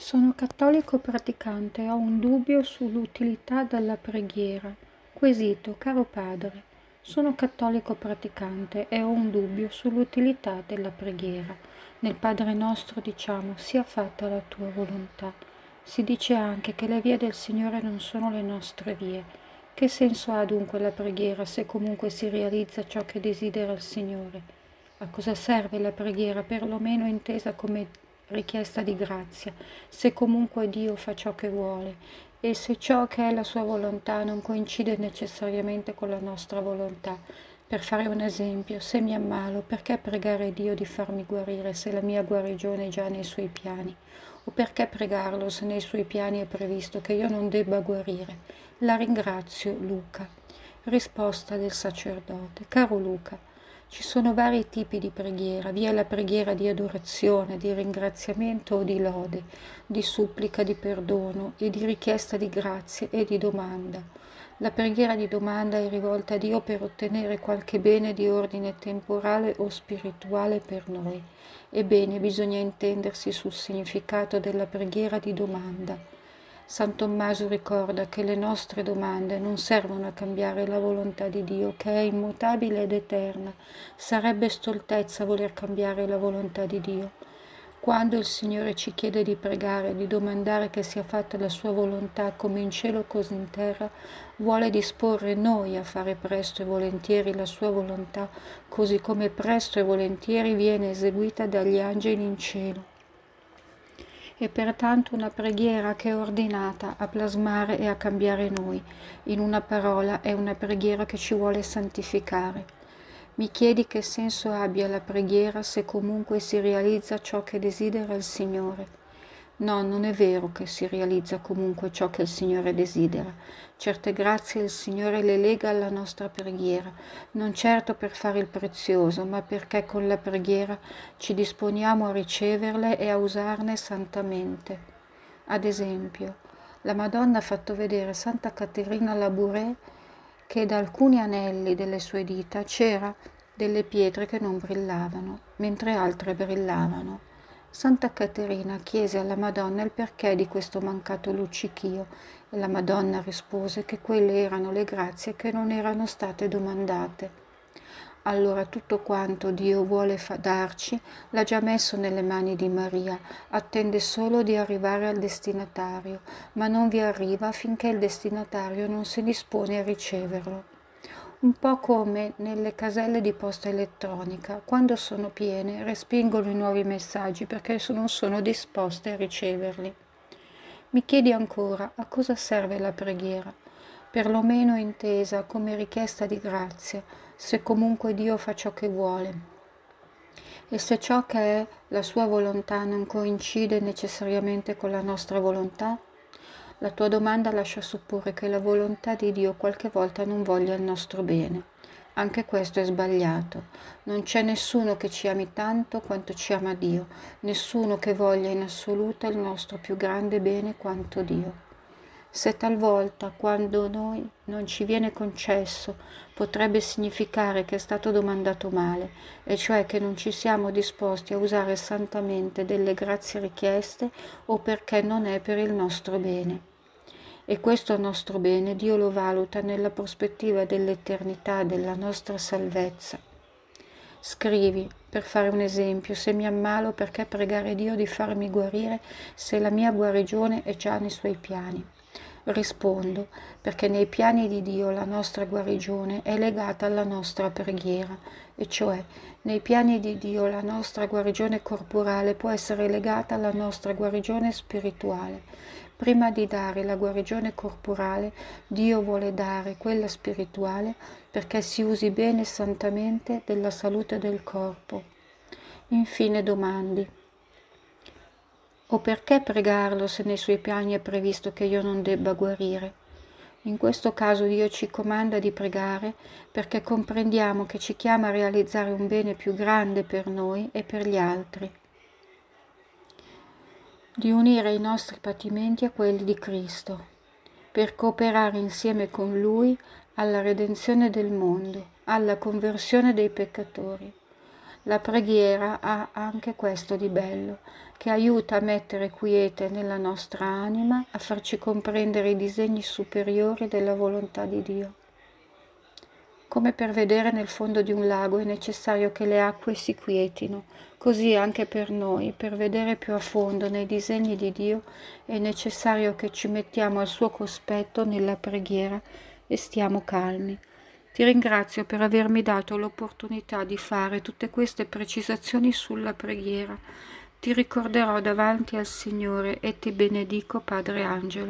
Sono cattolico praticante e ho un dubbio sull'utilità della preghiera. Quesito, caro padre, sono cattolico praticante e ho un dubbio sull'utilità della preghiera. Nel Padre nostro diciamo sia fatta la tua volontà. Si dice anche che le vie del Signore non sono le nostre vie. Che senso ha dunque la preghiera se comunque si realizza ciò che desidera il Signore? A cosa serve la preghiera, perlomeno intesa come richiesta di grazia, se comunque Dio fa ciò che vuole e se ciò che è la sua volontà non coincide necessariamente con la nostra volontà. Per fare un esempio, se mi ammalo, perché pregare Dio di farmi guarire se la mia guarigione è già nei suoi piani? O perché pregarlo se nei suoi piani è previsto che io non debba guarire? La ringrazio, Luca. Risposta del sacerdote. Caro Luca, ci sono vari tipi di preghiera, vi è la preghiera di adorazione, di ringraziamento o di lode, di supplica di perdono e di richiesta di grazie e di domanda. La preghiera di domanda è rivolta a Dio per ottenere qualche bene di ordine temporale o spirituale per noi. Ebbene, bisogna intendersi sul significato della preghiera di domanda. San Tommaso ricorda che le nostre domande non servono a cambiare la volontà di Dio, che è immutabile ed eterna. Sarebbe stoltezza voler cambiare la volontà di Dio. Quando il Signore ci chiede di pregare, di domandare che sia fatta la sua volontà come in cielo così in terra, vuole disporre noi a fare presto e volentieri la sua volontà, così come presto e volentieri viene eseguita dagli angeli in cielo è pertanto una preghiera che è ordinata a plasmare e a cambiare noi. In una parola è una preghiera che ci vuole santificare. Mi chiedi che senso abbia la preghiera se comunque si realizza ciò che desidera il Signore. No, non è vero che si realizza comunque ciò che il Signore desidera. Certe grazie il Signore le lega alla nostra preghiera, non certo per fare il prezioso, ma perché con la preghiera ci disponiamo a riceverle e a usarne santamente. Ad esempio, la Madonna ha fatto vedere Santa Caterina Labouré che da alcuni anelli delle sue dita c'era delle pietre che non brillavano, mentre altre brillavano. Santa Caterina chiese alla Madonna il perché di questo mancato luccichio e la Madonna rispose che quelle erano le grazie che non erano state domandate. Allora tutto quanto Dio vuole darci l'ha già messo nelle mani di Maria, attende solo di arrivare al destinatario, ma non vi arriva finché il destinatario non si dispone a riceverlo un po' come nelle caselle di posta elettronica, quando sono piene respingono i nuovi messaggi perché non sono disposte a riceverli. Mi chiedi ancora a cosa serve la preghiera, perlomeno intesa come richiesta di grazia, se comunque Dio fa ciò che vuole. E se ciò che è la sua volontà non coincide necessariamente con la nostra volontà, la tua domanda lascia supporre che la volontà di Dio qualche volta non voglia il nostro bene. Anche questo è sbagliato. Non c'è nessuno che ci ami tanto quanto ci ama Dio, nessuno che voglia in assoluto il nostro più grande bene quanto Dio. Se talvolta, quando noi non ci viene concesso, potrebbe significare che è stato domandato male, e cioè che non ci siamo disposti a usare santamente delle grazie richieste o perché non è per il nostro bene. E questo nostro bene Dio lo valuta nella prospettiva dell'eternità della nostra salvezza. Scrivi, per fare un esempio, se mi ammalo perché pregare Dio di farmi guarire se la mia guarigione è già nei suoi piani. Rispondo, perché nei piani di Dio la nostra guarigione è legata alla nostra preghiera, e cioè nei piani di Dio la nostra guarigione corporale può essere legata alla nostra guarigione spirituale. Prima di dare la guarigione corporale, Dio vuole dare quella spirituale perché si usi bene e santamente della salute del corpo. Infine domandi. O perché pregarlo se nei suoi piani è previsto che io non debba guarire? In questo caso Dio ci comanda di pregare perché comprendiamo che ci chiama a realizzare un bene più grande per noi e per gli altri di unire i nostri patimenti a quelli di Cristo, per cooperare insieme con Lui alla redenzione del mondo, alla conversione dei peccatori. La preghiera ha anche questo di bello, che aiuta a mettere quiete nella nostra anima, a farci comprendere i disegni superiori della volontà di Dio. Come per vedere nel fondo di un lago è necessario che le acque si quietino, così anche per noi, per vedere più a fondo nei disegni di Dio, è necessario che ci mettiamo al suo cospetto nella preghiera e stiamo calmi. Ti ringrazio per avermi dato l'opportunità di fare tutte queste precisazioni sulla preghiera. Ti ricorderò davanti al Signore e ti benedico Padre Angelo.